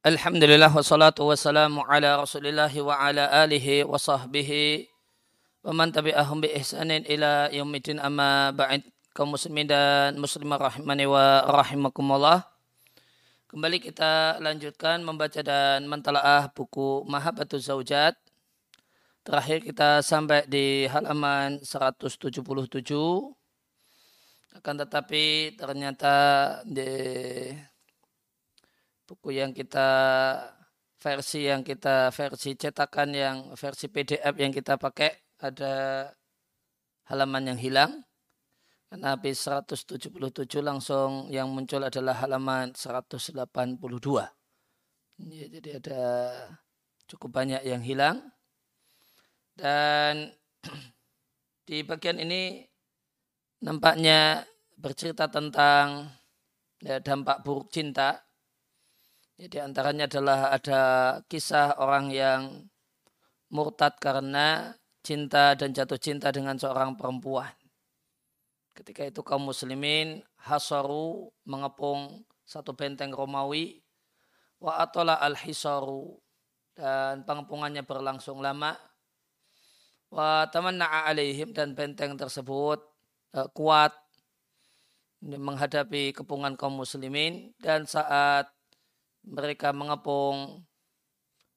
Alhamdulillah wassalatu wassalamu ala rasulillah wa ala alihi wa sahbihi wa man tabi'ahum bi ihsanin ila yaumidin amma ba'id. Kaum muslimin dan muslimah rahimani wa rahimakumullah. Kembali kita lanjutkan membaca dan mentalaah buku Mahabbatul Zaujat. Terakhir kita sampai di halaman 177 akan tetapi ternyata di buku yang kita versi yang kita versi cetakan yang versi PDF yang kita pakai ada halaman yang hilang. Karena habis 177 langsung yang muncul adalah halaman 182 ya, jadi ada cukup banyak yang hilang. Dan di bagian ini nampaknya bercerita tentang ya, dampak buruk cinta di antaranya adalah ada kisah orang yang murtad karena cinta dan jatuh cinta dengan seorang perempuan. Ketika itu kaum muslimin hasaru mengepung satu benteng Romawi wa atola al-hisaru dan pengepungannya berlangsung lama wa tamanna'a alaihim dan benteng tersebut uh, kuat menghadapi kepungan kaum muslimin dan saat mereka mengepung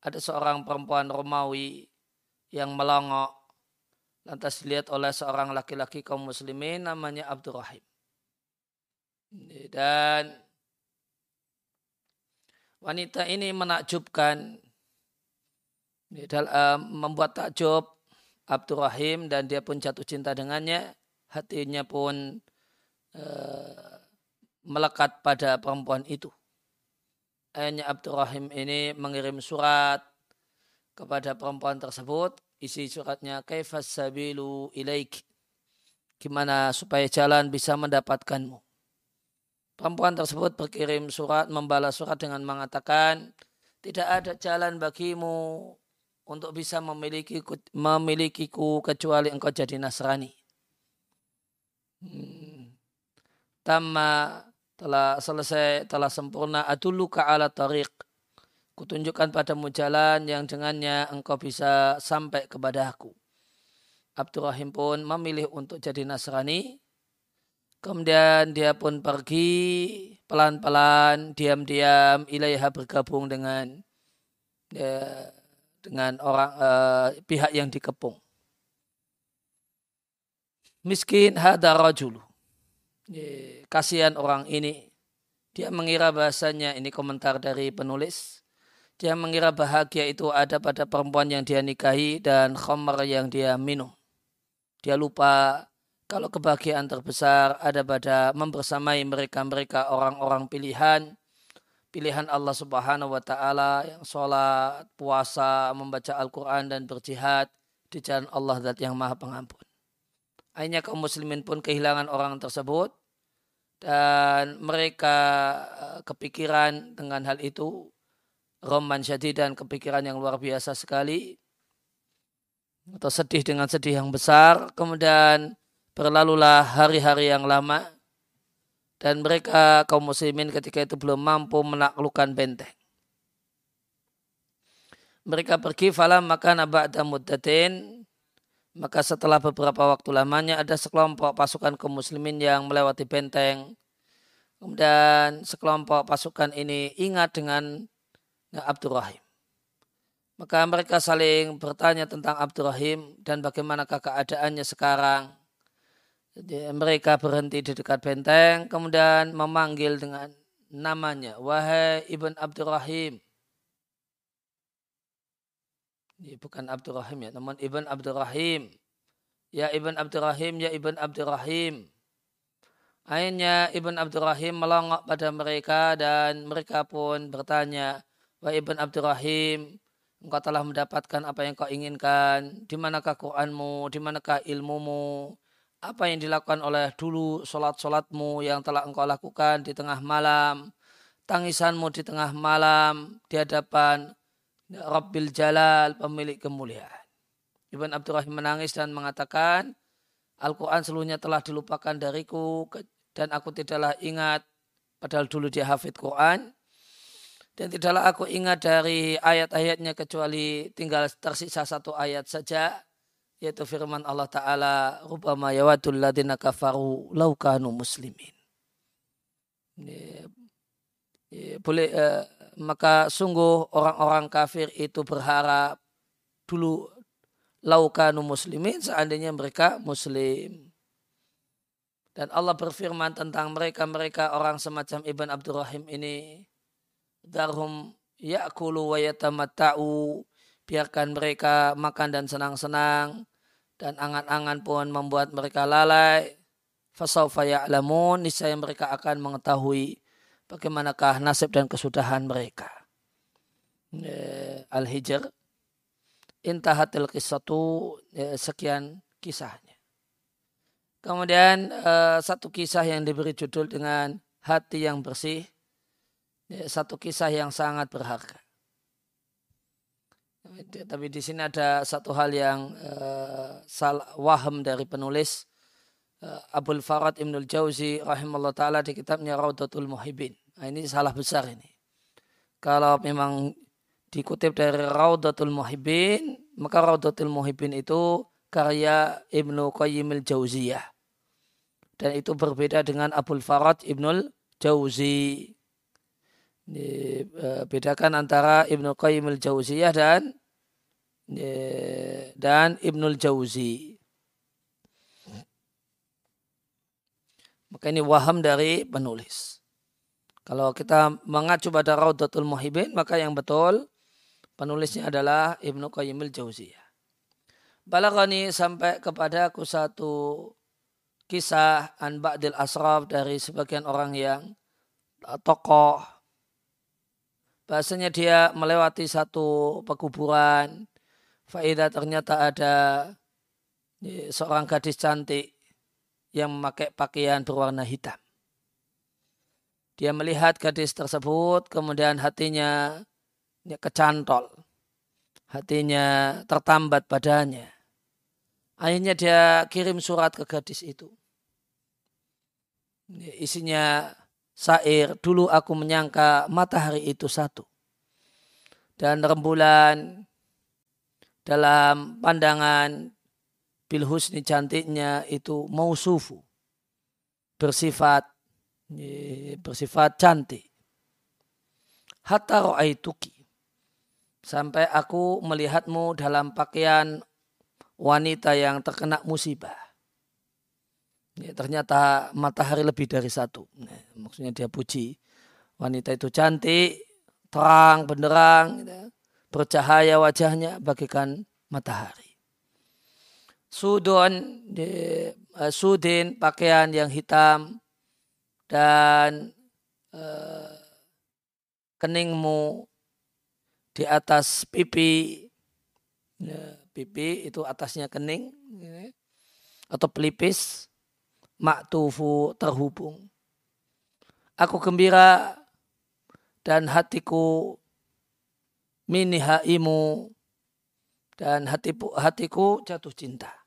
ada seorang perempuan Romawi yang melongok. Lantas dilihat oleh seorang laki-laki kaum muslimin namanya Abdurrahim. Dan wanita ini menakjubkan dalam membuat takjub Abdurrahim dan dia pun jatuh cinta dengannya. Hatinya pun uh, melekat pada perempuan itu ayahnya Abdurrahim ini mengirim surat kepada perempuan tersebut. Isi suratnya, Kaifas sabilu ilaik. Gimana supaya jalan bisa mendapatkanmu. Perempuan tersebut berkirim surat, membalas surat dengan mengatakan, tidak ada jalan bagimu untuk bisa memiliki memilikiku kecuali engkau jadi Nasrani. Hmm. Tama telah selesai, telah sempurna adulluka ala tariq. Kutunjukkan padamu jalan yang dengannya engkau bisa sampai kepada aku. Abdurrahim pun memilih untuk jadi Nasrani. Kemudian dia pun pergi pelan-pelan, diam-diam, ilaiha bergabung dengan ya, dengan orang uh, pihak yang dikepung. Miskin hada rajulu kasihan orang ini. Dia mengira bahasanya, ini komentar dari penulis, dia mengira bahagia itu ada pada perempuan yang dia nikahi dan khomer yang dia minum. Dia lupa kalau kebahagiaan terbesar ada pada membersamai mereka-mereka orang-orang pilihan, pilihan Allah Subhanahu wa taala yang sholat, puasa, membaca Al-Qur'an dan berjihad di jalan Allah Zat yang Maha Pengampun. Akhirnya kaum muslimin pun kehilangan orang tersebut. Dan mereka eh, kepikiran dengan hal itu. Roman jadi dan kepikiran yang luar biasa sekali. Atau sedih dengan sedih yang besar. Kemudian berlalulah hari-hari yang lama. Dan mereka kaum muslimin ketika itu belum mampu menaklukkan benteng. Mereka pergi falam maka naba'da muddatin maka setelah beberapa waktu lamanya ada sekelompok pasukan kaum muslimin yang melewati benteng. Kemudian sekelompok pasukan ini ingat dengan Abdurrahim. Maka mereka saling bertanya tentang Abdurrahim dan bagaimanakah keadaannya sekarang. Jadi mereka berhenti di dekat benteng, kemudian memanggil dengan namanya, Wahai Ibn Abdurrahim. Ini bukan Abdurrahim ya, namun Ibn Abdurrahim. Ya Ibn Abdurrahim, ya Ibn Abdurrahim. Akhirnya Ibn Abdurrahim melongok pada mereka dan mereka pun bertanya, Wahai Ibn Abdurrahim, engkau telah mendapatkan apa yang kau inginkan, di manakah Qur'anmu, di manakah ilmumu, apa yang dilakukan oleh dulu solat-solatmu yang telah engkau lakukan di tengah malam, tangisanmu di tengah malam, di hadapan Rabbil Jalal, pemilik kemuliaan. Ibn Abdurrahim menangis dan mengatakan, Al-Quran seluruhnya telah dilupakan dariku dan aku tidaklah ingat, padahal dulu dia hafid Quran. Dan tidaklah aku ingat dari ayat-ayatnya kecuali tinggal tersisa satu ayat saja. Yaitu firman Allah Ta'ala. Rubama yawadul ladina kafaru laukanu muslimin. Ya, ya, boleh, uh, maka sungguh orang-orang kafir itu berharap dulu laukanu muslimin seandainya mereka muslim. Dan Allah berfirman tentang mereka-mereka orang semacam Ibn Abdurrahim ini. Darhum ya'kulu wa yatamatta'u. Biarkan mereka makan dan senang-senang. Dan angan-angan pun membuat mereka lalai. Fasawfa ya'lamun. Niscaya mereka akan mengetahui bagaimanakah nasib dan kesudahan mereka. Al-Hijr. Intahatil kisatu sekian kisahnya. Kemudian uh, satu kisah yang diberi judul dengan hati yang bersih. Satu kisah yang sangat berharga. Tapi di sini ada satu hal yang uh, salah, waham dari penulis uh, Abul Farad Ibnul Jauzi rahimahullah ta'ala di kitabnya Raudatul Muhibin. Nah, ini salah besar ini. Kalau memang dikutip dari Raudatul Muhibin, maka Raudatul Muhibin itu karya Ibnu Qayyim al-Jauziyah dan itu berbeda dengan Abul Farad Ibnul Jauzi. Ini, e, bedakan antara Ibnu Qayyim al-Jauziyah dan e, dan Ibnul Jauzi. Maka ini waham dari penulis. Kalau kita mengacu pada Raudatul Muhibin, maka yang betul penulisnya adalah Ibnu Qayyim al-Jauziyah. Balagani sampai kepada satu kisah an ba'dil asraf dari sebagian orang yang tokoh. Bahasanya dia melewati satu pekuburan. Faidah ternyata ada seorang gadis cantik yang memakai pakaian berwarna hitam. Dia melihat gadis tersebut, kemudian hatinya kecantol. Hatinya tertambat badannya. Akhirnya dia kirim surat ke gadis itu isinya sair. Dulu aku menyangka matahari itu satu. Dan rembulan dalam pandangan bil husni cantiknya itu mausufu. Bersifat bersifat cantik. Hatta ro'aituki. Sampai aku melihatmu dalam pakaian wanita yang terkena musibah. Ya, ternyata matahari lebih dari satu. Maksudnya dia puji wanita itu cantik, terang, benderang, bercahaya wajahnya bagaikan matahari. Sudon, di, uh, sudin, pakaian yang hitam, dan uh, keningmu di atas pipi, ya, pipi itu atasnya kening, ya, atau pelipis, maktufu terhubung. Aku gembira dan hatiku minihaimu dan hatiku, hatiku jatuh cinta.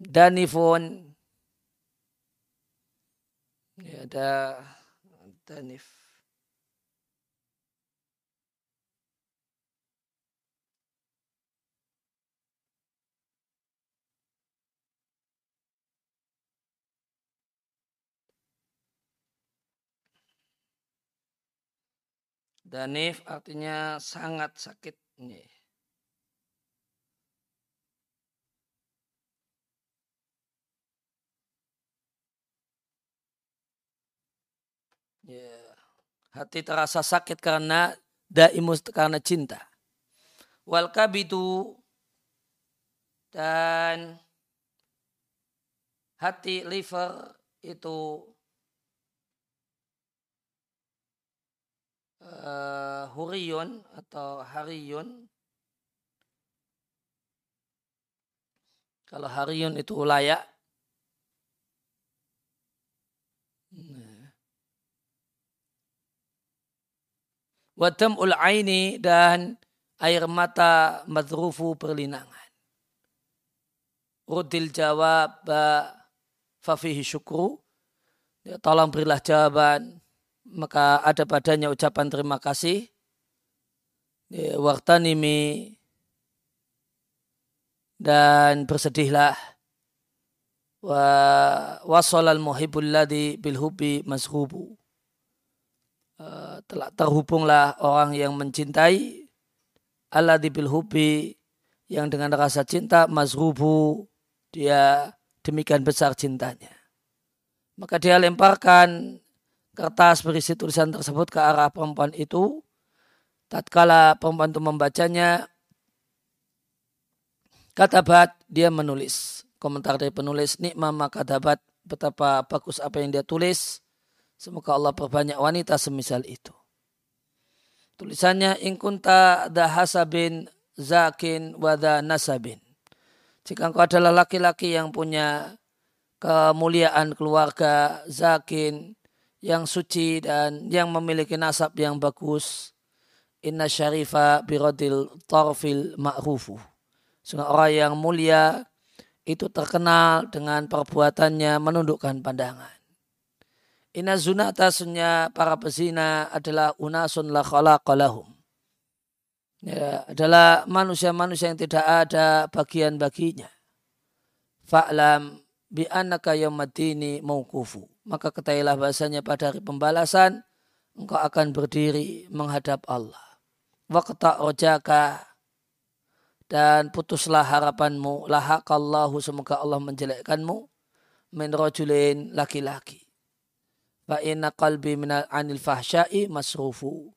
Danifun ya ada danif Danif artinya sangat sakit. Nih. Ya. Hati terasa sakit karena daimus karena cinta. Wal kabitu dan hati liver itu uh, huriyun atau hariyun. Kalau hariyun itu layak. Wadam ul aini dan air mata madrufu perlinangan. Rudil jawab fafihi syukru. Ya, tolong berilah jawaban. Maka ada padanya ucapan terima kasih. Wartanimi dan bersedihlah. Wa wasalal muhibbul ladhi bil hubbi mazhubu uh, telah terhubunglah orang yang mencintai alladhi bil hubbi yang dengan rasa cinta mazhubu dia demikian besar cintanya. Maka dia lemparkan kertas berisi tulisan tersebut ke arah perempuan itu. Tatkala perempuan itu membacanya katabat dia menulis. Komentar dari penulis nikma maka dapat betapa bagus apa yang dia tulis. Semoga Allah perbanyak wanita semisal itu. Tulisannya ingkunta dahasabin zakin wada nasabin. Jika engkau adalah laki-laki yang punya kemuliaan keluarga zakin yang suci dan yang memiliki nasab yang bagus. Inna syarifa birodil tarfil ma'rufu. Sehingga orang yang mulia itu terkenal dengan perbuatannya menundukkan pandangan. Inna zunata sunya para pezina adalah unasun la khalaqalahum. Ya, adalah manusia-manusia yang tidak ada bagian baginya. Fa'lam bi annaka yawmaddini maukufu. Maka ketahuilah bahasanya pada hari pembalasan engkau akan berdiri menghadap Allah. Waqta rojaka dan putuslah harapanmu lahakallahu semoga Allah menjelekkanmu min rajulin laki-laki fa inna qalbi minal anil fahsyai masrufu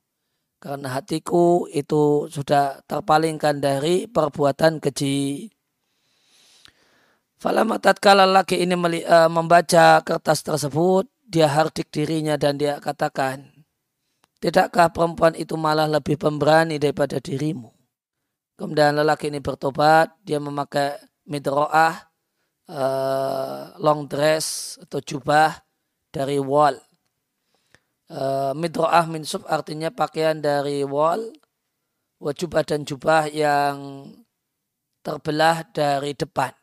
karena hatiku itu sudah terpalingkan dari perbuatan keji Falama tatkala laki ini uh, membaca kertas tersebut, dia hardik dirinya dan dia katakan, Tidakkah perempuan itu malah lebih pemberani daripada dirimu? Kemudian lelaki ini bertobat, dia memakai midro'ah, uh, long dress atau jubah dari wall. Uh, midro'ah min sub artinya pakaian dari wall, wajubah dan jubah yang terbelah dari depan.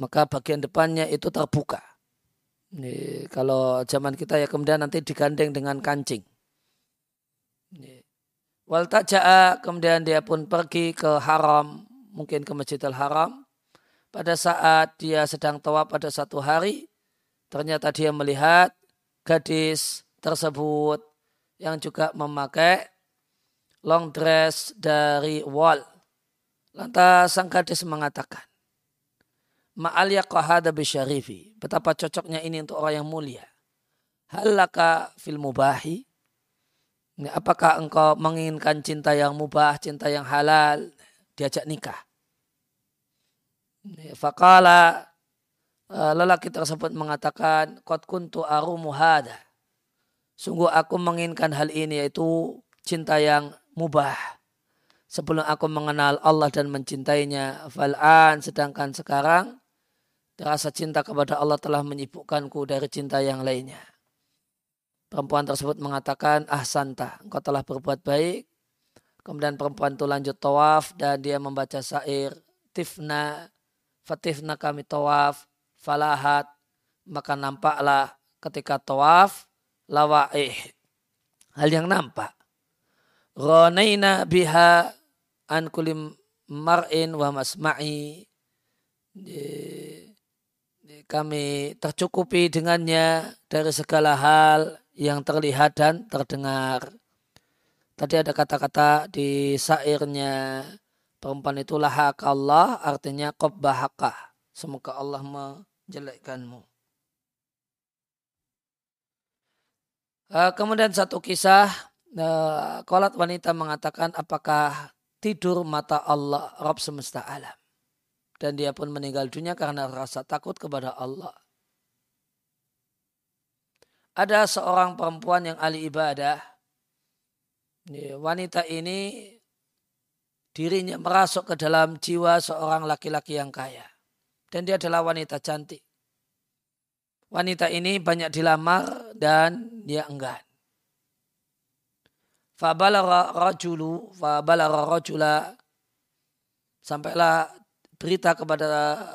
Maka bagian depannya itu terbuka. Kalau zaman kita ya kemudian nanti digandeng dengan kancing. Wal taja'a kemudian dia pun pergi ke haram, mungkin ke Masjidil Haram. Pada saat dia sedang tawaf pada satu hari, ternyata dia melihat gadis tersebut yang juga memakai long dress dari wall. Lantas sang gadis mengatakan, Ma'al yaqahada bisyarifi. Betapa cocoknya ini untuk orang yang mulia. Halaka fil mubahi apakah engkau menginginkan cinta yang mubah, cinta yang halal, diajak nikah. Fakala lelaki tersebut mengatakan, Kot kuntu arumu hada. Sungguh aku menginginkan hal ini yaitu cinta yang mubah. Sebelum aku mengenal Allah dan mencintainya, fal'an sedangkan sekarang rasa cinta kepada Allah telah menyibukkanku dari cinta yang lainnya. Perempuan tersebut mengatakan, ah santa, engkau telah berbuat baik. Kemudian perempuan itu lanjut tawaf dan dia membaca syair, tifna, fatifna kami tawaf, falahat, maka nampaklah ketika tawaf, lawaih. Hal yang nampak. Ronaina biha an kulim mar'in wa masma'i. Kami tercukupi dengannya dari segala hal yang terlihat dan terdengar. Tadi ada kata-kata di sairnya perempuan itu lahak Allah artinya qabbahakah. Semoga Allah menjelekkanmu. Uh, kemudian satu kisah, uh, kolat wanita mengatakan apakah tidur mata Allah Rabb semesta alam. Dan dia pun meninggal dunia karena rasa takut kepada Allah ada seorang perempuan yang ahli ibadah. Wanita ini dirinya merasuk ke dalam jiwa seorang laki-laki yang kaya. Dan dia adalah wanita cantik. Wanita ini banyak dilamar dan dia enggan. Fabalara rajulu, fabalara rajula, sampailah berita kepada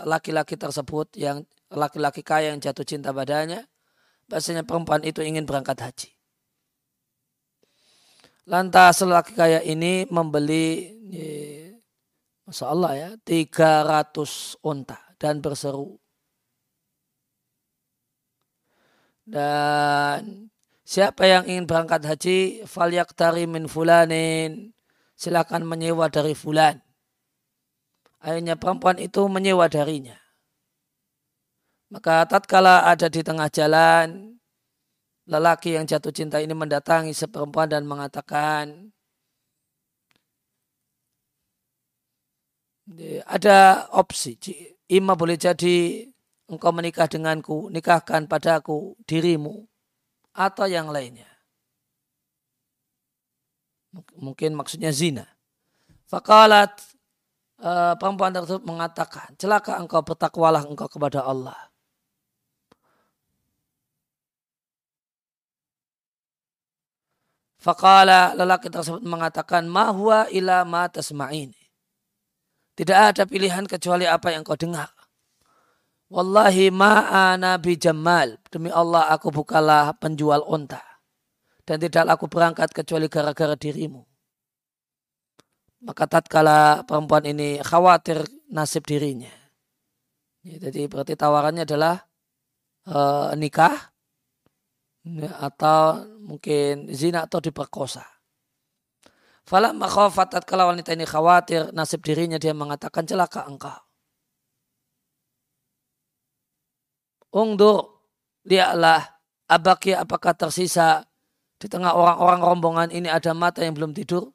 laki-laki tersebut yang laki-laki kaya yang jatuh cinta padanya bahasanya perempuan itu ingin berangkat haji. Lantas lelaki kaya ini membeli, ya, Masya Allah ya, 300 onta dan berseru. Dan siapa yang ingin berangkat haji, falyak dari min fulanin, silakan menyewa dari fulan. Akhirnya perempuan itu menyewa darinya. Maka tatkala ada di tengah jalan, lelaki yang jatuh cinta ini mendatangi seperempuan dan mengatakan, ada opsi, ima boleh jadi engkau menikah denganku, nikahkan padaku dirimu, atau yang lainnya. Mungkin maksudnya zina. Fakalat uh, perempuan tersebut mengatakan, celaka engkau bertakwalah engkau kepada Allah. Fakala lelaki tersebut mengatakan, ma huwa ila ma tasma'in. Tidak ada pilihan kecuali apa yang kau dengar. Wallahi ma'ana jamal. Demi Allah aku bukalah penjual onta. Dan tidak aku berangkat kecuali gara-gara dirimu. Maka tatkala perempuan ini khawatir nasib dirinya. Ya, jadi berarti tawarannya adalah uh, nikah ya, atau mungkin zina atau diperkosa. Fala makhafat kalau wanita ini khawatir nasib dirinya dia mengatakan celaka engkau. Ungdur lihatlah abaki apakah tersisa di tengah orang-orang rombongan ini ada mata yang belum tidur.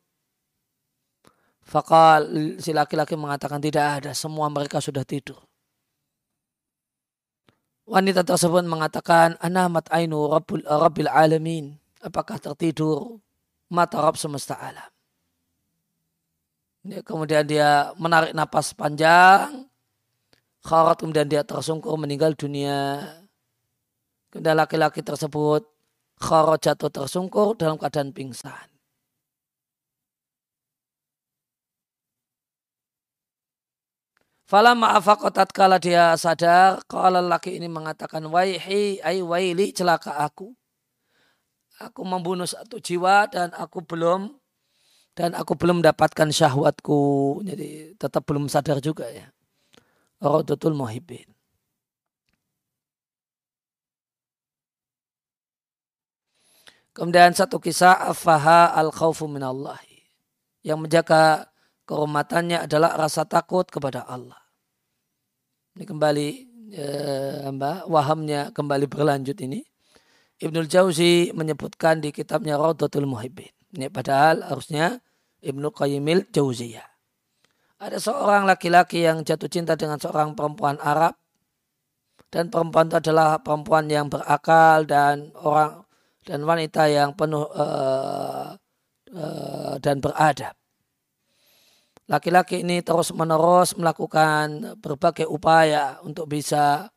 Fakal si laki-laki mengatakan tidak ada, semua mereka sudah tidur. Wanita tersebut mengatakan, Anamat ainu Rabbul, Rabbil Alamin. Apakah tertidur mata Rabb semesta alam? Kemudian dia menarik napas panjang. Kharat kemudian dia tersungkur meninggal dunia. Kemudian laki-laki tersebut kharat jatuh tersungkur dalam keadaan pingsan. Fala ma'afakotat kala dia sadar, kalau laki ini mengatakan, Waihi, ay waili, celaka aku. Aku membunuh satu jiwa dan aku belum dan aku belum mendapatkan syahwatku. Jadi tetap belum sadar juga ya. Rodotul muhibbin. Kemudian satu kisah afaha al khawfu minallahi. Yang menjaga kehormatannya adalah rasa takut kepada Allah. Ini kembali eh, mbak, wahamnya kembali berlanjut ini. Ibnul Jauzi menyebutkan di kitabnya Raudatul Muhibbin. Ini padahal harusnya Ibnu Qayyimil Jauziyah. Ada seorang laki-laki yang jatuh cinta dengan seorang perempuan Arab. Dan perempuan itu adalah perempuan yang berakal dan orang dan wanita yang penuh uh, uh, dan beradab. Laki-laki ini terus-menerus melakukan berbagai upaya untuk bisa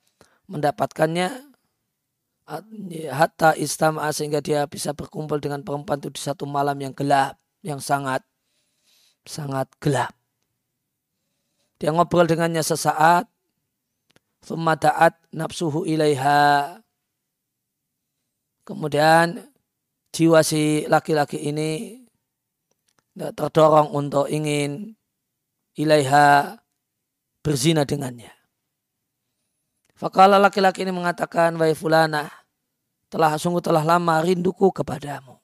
mendapatkannya. Hatta istama sehingga dia bisa berkumpul dengan perempuan itu di satu malam yang gelap, yang sangat sangat gelap. Dia ngobrol dengannya sesaat, thumma da'at nafsuhu ilaiha. Kemudian jiwa si laki-laki ini terdorong untuk ingin ilaiha berzina dengannya. Fakala laki-laki ini mengatakan, Wahai fulana, telah sungguh telah lama rinduku kepadamu.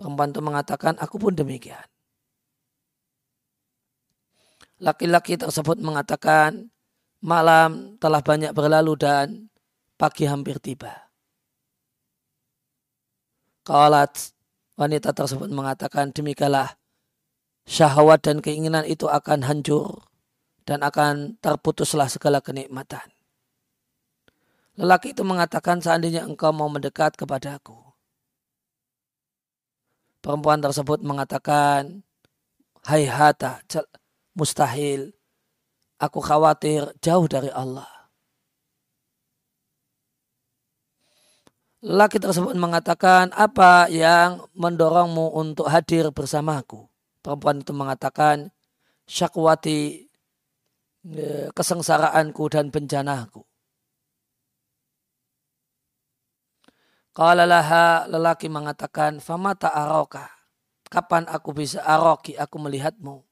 Perempuan itu mengatakan, aku pun demikian. Laki-laki tersebut mengatakan, malam telah banyak berlalu dan pagi hampir tiba. Qalat wanita tersebut mengatakan demikianlah syahwat dan keinginan itu akan hancur dan akan terputuslah segala kenikmatan. Lelaki itu mengatakan seandainya engkau mau mendekat kepadaku. Perempuan tersebut mengatakan, Hai hata, mustahil. Aku khawatir jauh dari Allah. Lelaki tersebut mengatakan, apa yang mendorongmu untuk hadir bersamaku? Perempuan itu mengatakan, syakwati e, kesengsaraanku dan bencanaku. Qala laha lelaki mengatakan, Famata aroka. Kapan aku bisa aroki, aku melihatmu.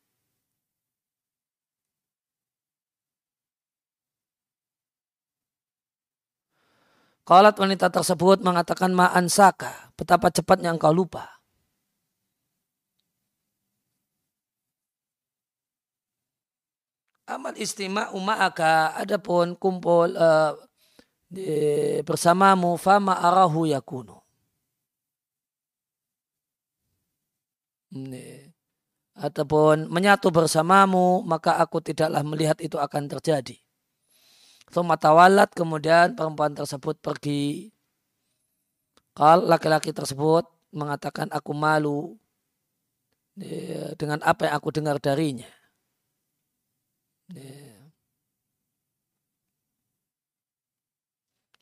Qalat wanita tersebut mengatakan ma'an saka. Betapa cepatnya engkau lupa. Amal istima uma'aka adapun kumpul uh, di, bersamamu fama arahu yakunu. Ataupun menyatu bersamamu maka aku tidaklah melihat itu akan terjadi. Thumma tawalat kemudian perempuan tersebut pergi. Kal laki-laki tersebut mengatakan aku malu dengan apa yang aku dengar darinya.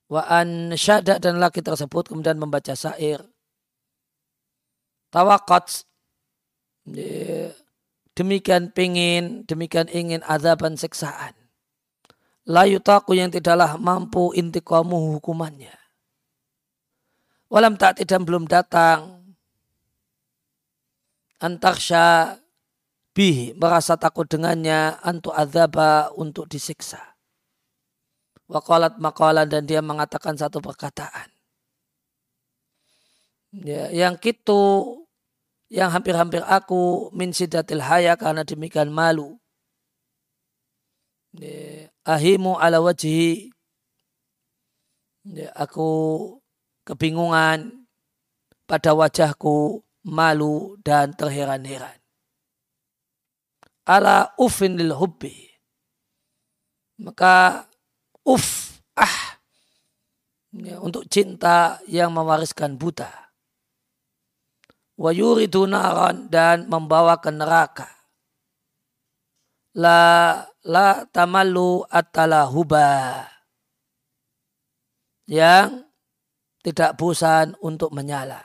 Wa an dan laki tersebut kemudian membaca syair. Tawakat demikian pingin, demikian ingin azaban seksaan layutaku yang tidaklah mampu intikamu hukumannya. Walam tak tidak belum datang antarsya bihi merasa takut dengannya antu azaba untuk disiksa. Wakalat makalan dan dia mengatakan satu perkataan. Ya, yang kitu yang hampir-hampir aku min sidatil haya karena demikian malu. Ya, ahimu ala wajhi. Ya, aku kebingungan pada wajahku malu dan terheran-heran. Ala ufin lil hubbi. Maka uf ah ya, untuk cinta yang mewariskan buta. Wa yuridu naran dan membawa ke neraka la la tamallu at-talahuba yang tidak bosan untuk menyala.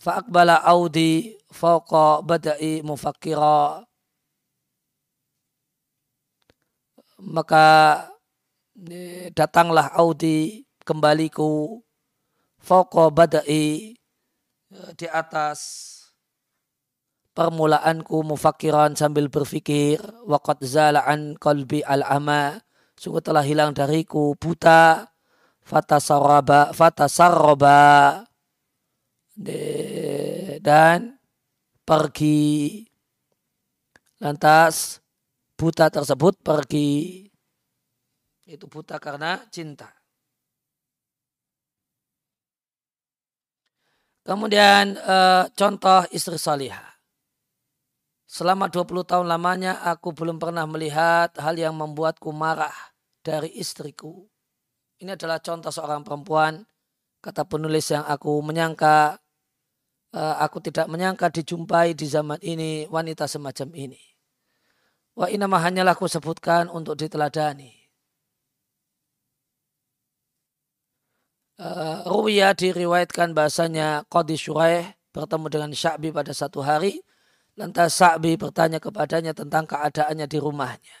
Fa'akbala audi fauqa bada'i mufakkira. Maka datanglah audi kembaliku fauqa bada'i di atas permulaanku mufakiran sambil berfikir waqad zala'an qalbi al-ama. Sungguh telah hilang dariku buta. Fatasarraba fatasarraba. Dan pergi. Lantas buta tersebut pergi. Itu buta karena cinta. Kemudian uh, contoh istri salihah Selama 20 tahun lamanya aku belum pernah melihat hal yang membuatku marah dari istriku. Ini adalah contoh seorang perempuan, kata penulis yang aku menyangka, eh, aku tidak menyangka dijumpai di zaman ini wanita semacam ini. Wa inama hanyalah aku sebutkan untuk diteladani. Uh, Ruwiyah diriwayatkan bahasanya Qadi Shuraih bertemu dengan Sya'bi pada satu hari Lantas Sa'bi bertanya kepadanya tentang keadaannya di rumahnya.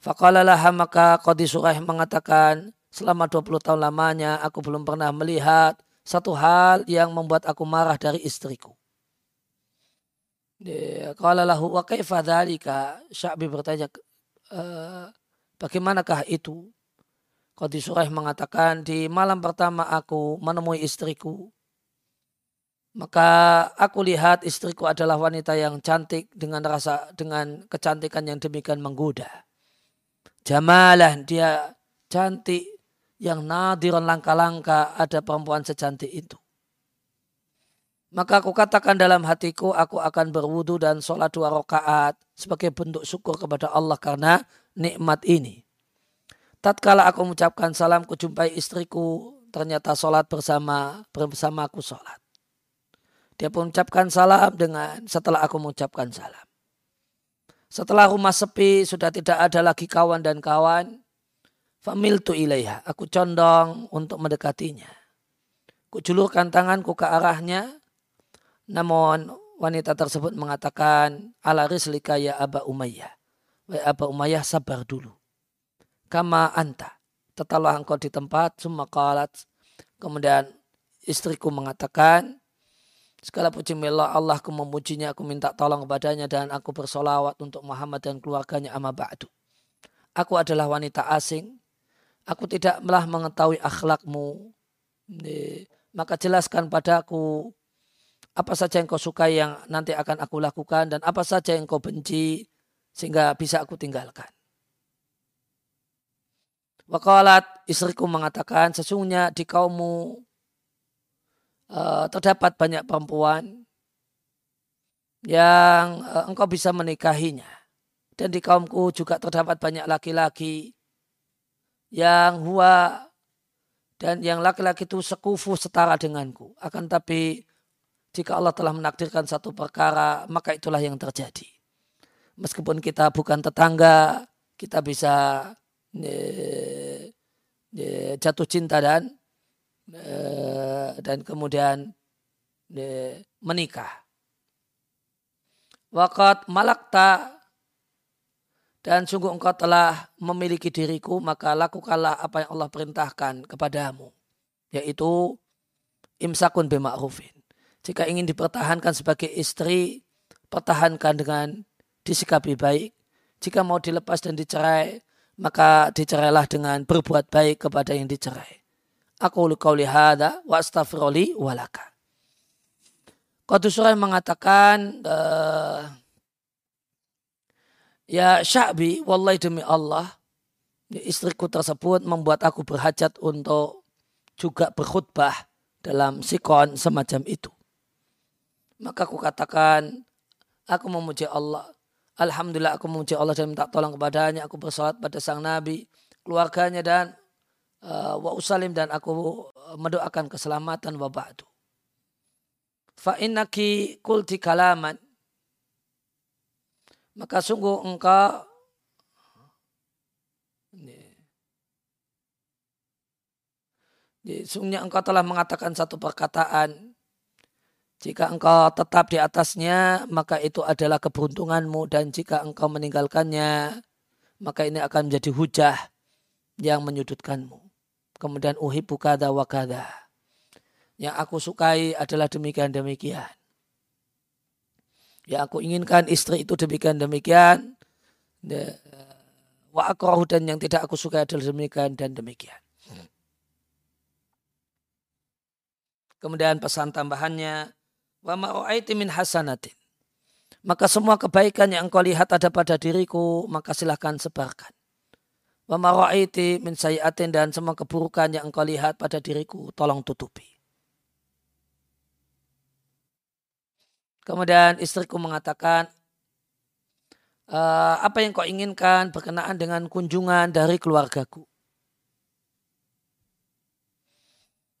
Faqalalah maka Qadi Surah mengatakan, selama 20 tahun lamanya aku belum pernah melihat satu hal yang membuat aku marah dari istriku. Qala lahu wa kaifa dhalika? Sya'bi bertanya, e, bagaimanakah itu? Qadi Surah mengatakan, di malam pertama aku menemui istriku. Maka aku lihat istriku adalah wanita yang cantik dengan rasa dengan kecantikan yang demikian menggoda. Jamalah dia cantik yang nadiran langka-langka ada perempuan secantik itu. Maka aku katakan dalam hatiku aku akan berwudu dan sholat dua rakaat sebagai bentuk syukur kepada Allah karena nikmat ini. Tatkala aku mengucapkan salam kujumpai istriku ternyata sholat bersama bersama aku sholat. Dia pun mengucapkan salam dengan setelah aku mengucapkan salam. Setelah rumah sepi, sudah tidak ada lagi kawan dan kawan. Famil tu ilaiha. Aku condong untuk mendekatinya. Kujulurkan tanganku ke arahnya. Namun wanita tersebut mengatakan, ala rislika ya Aba Umayyah. Wahai Aba Umayyah sabar dulu. Kama anta. Tetaplah engkau di tempat. Summa qalat. Kemudian istriku mengatakan, Segala puji milah Allah aku memujinya, aku minta tolong kepadanya dan aku bersolawat untuk Muhammad dan keluarganya amma ba'du. Aku adalah wanita asing. Aku tidak telah mengetahui akhlakmu. Maka jelaskan padaku apa saja yang kau suka yang nanti akan aku lakukan dan apa saja yang kau benci sehingga bisa aku tinggalkan. Wakalat istriku mengatakan sesungguhnya di kaummu uh, terdapat banyak perempuan yang uh, engkau bisa menikahinya. Dan di kaumku juga terdapat banyak laki-laki yang huwa dan yang laki-laki itu sekufu setara denganku. Akan tapi jika Allah telah menakdirkan satu perkara, maka itulah yang terjadi. Meskipun kita bukan tetangga, kita bisa eh, eh, jatuh cinta dan Eh, dan kemudian eh, menikah. Wakat malakta dan sungguh engkau telah memiliki diriku maka lakukanlah apa yang Allah perintahkan kepadamu yaitu imsakun bima'rufin. Jika ingin dipertahankan sebagai istri, pertahankan dengan disikapi baik. Jika mau dilepas dan dicerai, maka dicerailah dengan berbuat baik kepada yang dicerai. Aku qauli hadha wa astaghfirulli walaka. Qadu Surah mengatakan uh, Ya Sya'bi, wallahi demi Allah, ya istriku tersebut membuat aku berhajat untuk juga berkhutbah dalam sikon semacam itu. Maka aku katakan, aku memuji Allah. Alhamdulillah aku memuji Allah dan minta tolong kepadanya. Aku bersolat pada sang Nabi, keluarganya dan uh, wa usalim dan aku eh, mendoakan keselamatan wa ba'du. Fa innaki kulti kalaman maka sungguh engkau Sungguhnya engkau telah mengatakan satu perkataan. Jika engkau tetap di atasnya, maka itu adalah keberuntunganmu. Dan jika engkau meninggalkannya, maka ini akan menjadi hujah yang menyudutkanmu. Kemudian uhibu kada wa kada. Yang aku sukai adalah demikian-demikian. Yang aku inginkan istri itu demikian demikian. Wa akrahu dan yang tidak aku sukai adalah demikian dan demikian. Kemudian pesan tambahannya. Wa ma'u'aiti min hasanatin. Maka semua kebaikan yang engkau lihat ada pada diriku, maka silahkan sebarkan. Wa mara'iti min sayiatin dan semua keburukan yang engkau lihat pada diriku, tolong tutupi. Kemudian istriku mengatakan, e, apa yang kau inginkan berkenaan dengan kunjungan dari keluargaku.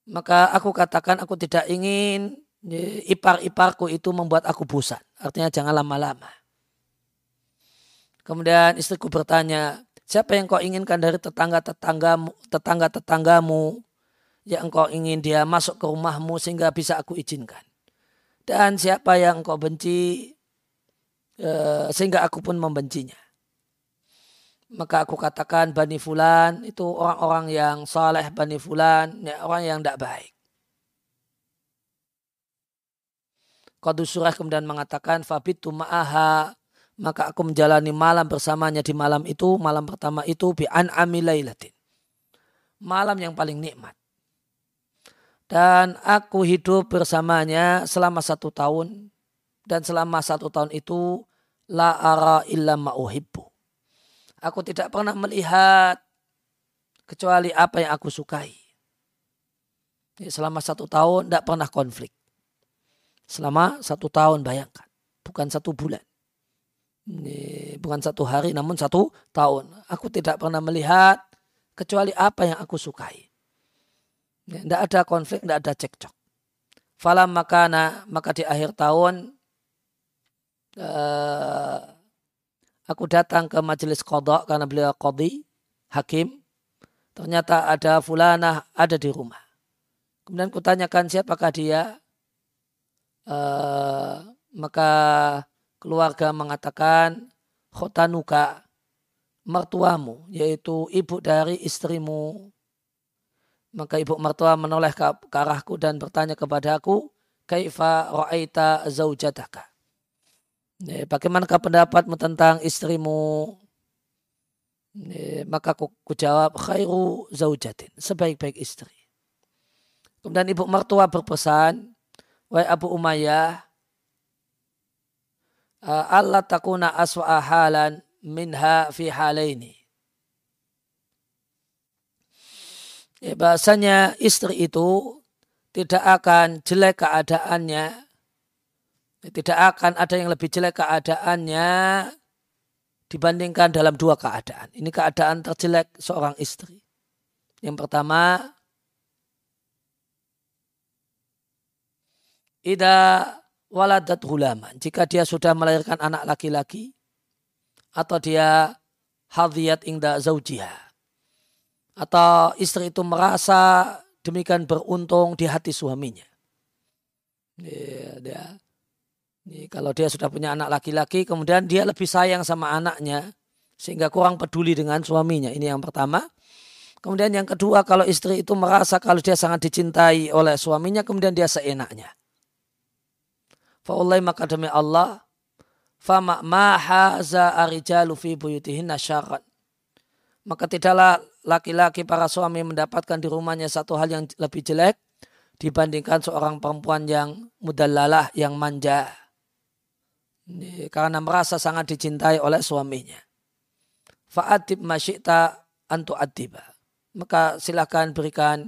Maka aku katakan aku tidak ingin ipar-iparku itu membuat aku bosan. Artinya jangan lama-lama. Kemudian istriku bertanya, Siapa yang kau inginkan dari tetangga-tetanggamu, tetangga-tetanggamu yang engkau ingin dia masuk ke rumahmu sehingga bisa aku izinkan. Dan siapa yang engkau benci eh, sehingga aku pun membencinya. Maka aku katakan Bani Fulan itu orang-orang yang saleh Bani Fulan, ya, orang yang tidak baik. Qadu surah kemudian mengatakan fabitu ma'aha maka aku menjalani malam bersamanya di malam itu, malam pertama itu bi an amilailatin. Malam yang paling nikmat. Dan aku hidup bersamanya selama satu tahun. Dan selama satu tahun itu la ara illa ma'uhibbu. Aku tidak pernah melihat kecuali apa yang aku sukai. Selama satu tahun tidak pernah konflik. Selama satu tahun bayangkan. Bukan satu bulan bukan satu hari namun satu tahun. Aku tidak pernah melihat kecuali apa yang aku sukai. Tidak ada konflik, tidak ada cekcok. Falam makana maka di akhir tahun uh, aku datang ke majelis kodok karena beliau kodi hakim. Ternyata ada fulanah ada di rumah. Kemudian kutanyakan siapakah dia. Uh, maka keluarga mengatakan khotanuka mertuamu yaitu ibu dari istrimu Maka ibu mertua menoleh ke, ke arahku dan bertanya kepada aku, Kaifa ra'aita zaujataka? Ya, bagaimanakah pendapatmu tentang istrimu? Ya, maka aku, aku jawab, khairu zaujatin, sebaik-baik istri. Kemudian ibu mertua berpesan, Wahai Abu Umayyah, Allah takuna aswa halan minha fi halaini. Ya, bahasanya istri itu tidak akan jelek keadaannya. Ya, tidak akan ada yang lebih jelek keadaannya dibandingkan dalam dua keadaan. Ini keadaan terjelek seorang istri. Yang pertama, Ida waladat hulaman. Jika dia sudah melahirkan anak laki-laki atau dia hadiyat ingda zaujiha atau istri itu merasa demikian beruntung di hati suaminya. Ya, dia, kalau dia sudah punya anak laki-laki, kemudian dia lebih sayang sama anaknya, sehingga kurang peduli dengan suaminya. Ini yang pertama. Kemudian yang kedua, kalau istri itu merasa kalau dia sangat dicintai oleh suaminya, kemudian dia seenaknya. Fa'ulai maka demi Allah, fama mahaza arijalu fi buyutihin nasyarat. Maka tidaklah laki-laki para suami mendapatkan di rumahnya satu hal yang lebih jelek dibandingkan seorang perempuan yang mudallalah, yang manja. Karena merasa sangat dicintai oleh suaminya. Fa'adib masyikta antu adiba. Maka silakan berikan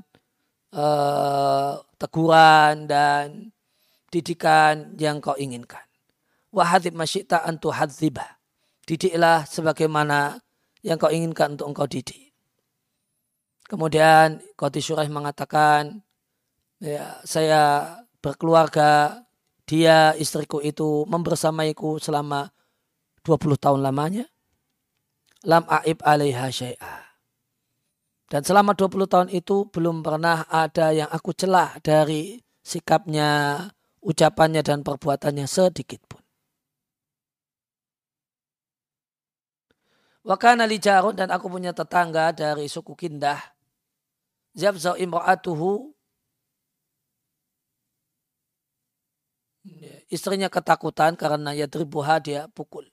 uh, teguran dan didikan yang kau inginkan. Wahadib masyikta antu hadziba. Didiklah sebagaimana yang kau inginkan untuk engkau didik. Kemudian Qadi Syurah mengatakan, ya, saya berkeluarga, dia istriku itu membersamaiku selama 20 tahun lamanya. Lam aib alaiha syai'ah. Dan selama 20 tahun itu belum pernah ada yang aku celah dari sikapnya, ucapannya dan perbuatannya sedikit pun. Wakana lijarun dan aku punya tetangga dari suku Kindah Zabza imra'atuhu istrinya ketakutan karena ya yadribuha dia pukul.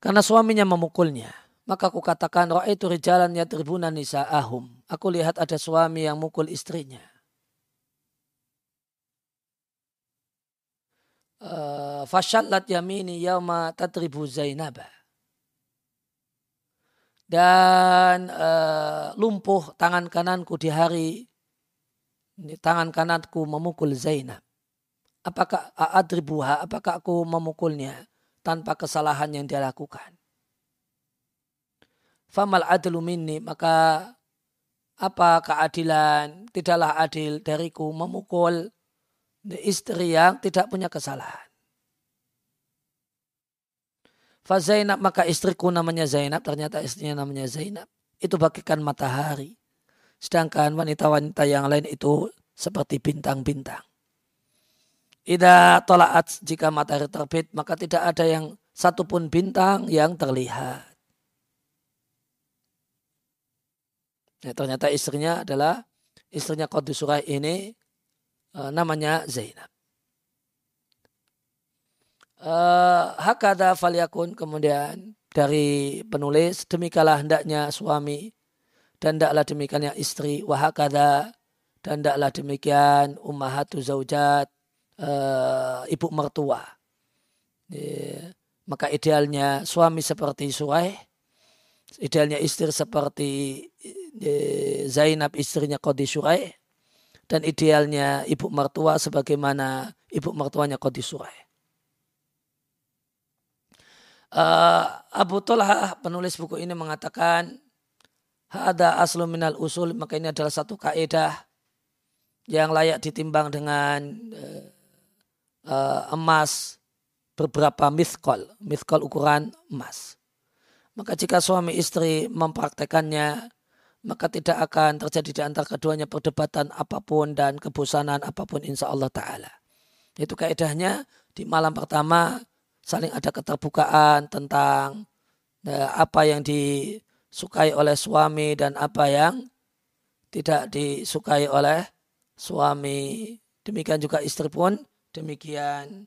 Karena suaminya memukulnya. Maka aku katakan, itu rijalan yadribuna nisa'ahum. Aku lihat ada suami yang mukul istrinya. Uh, Fashallat yamini yauma tadribu Zainabah dan uh, lumpuh tangan kananku di hari ini tangan kananku memukul Zainab. Apakah adribuha? Apakah aku memukulnya tanpa kesalahan yang dia lakukan? Famal adlu minni maka apa keadilan? Tidaklah adil dariku memukul istri yang tidak punya kesalahan. Fa Zainab maka istriku namanya Zainab, ternyata istrinya namanya Zainab. Itu bagikan matahari. Sedangkan wanita-wanita yang lain itu seperti bintang-bintang. Ida tolaat jika matahari terbit maka tidak ada yang satupun bintang yang terlihat. Ya, ternyata istrinya adalah istrinya Qadus Surah ini eh, namanya Zainab. Uh, hakada falyakun kemudian dari penulis demikalah hendaknya suami dan hendaklah demikiannya istri. Wahakada dan hendaklah demikian ummahatu zaujat uh, ibu mertua. Maka idealnya suami seperti Surai idealnya istri seperti Zainab istrinya Qadi Surai dan idealnya ibu mertua sebagaimana ibu mertuanya Qadi Surai Uh, Abu Talha penulis buku ini mengatakan ada aslu minal usul maka ini adalah satu kaidah yang layak ditimbang dengan uh, uh, emas beberapa mithkol, mithkol ukuran emas. Maka jika suami istri mempraktekannya, maka tidak akan terjadi di antara keduanya perdebatan apa pun dan kebosanan apa pun insya Allah Ta'ala. Itu kaidahnya di malam pertama saling ada keterbukaan tentang uh, apa yang di disukai oleh suami dan apa yang tidak disukai oleh suami. Demikian juga istri pun demikian.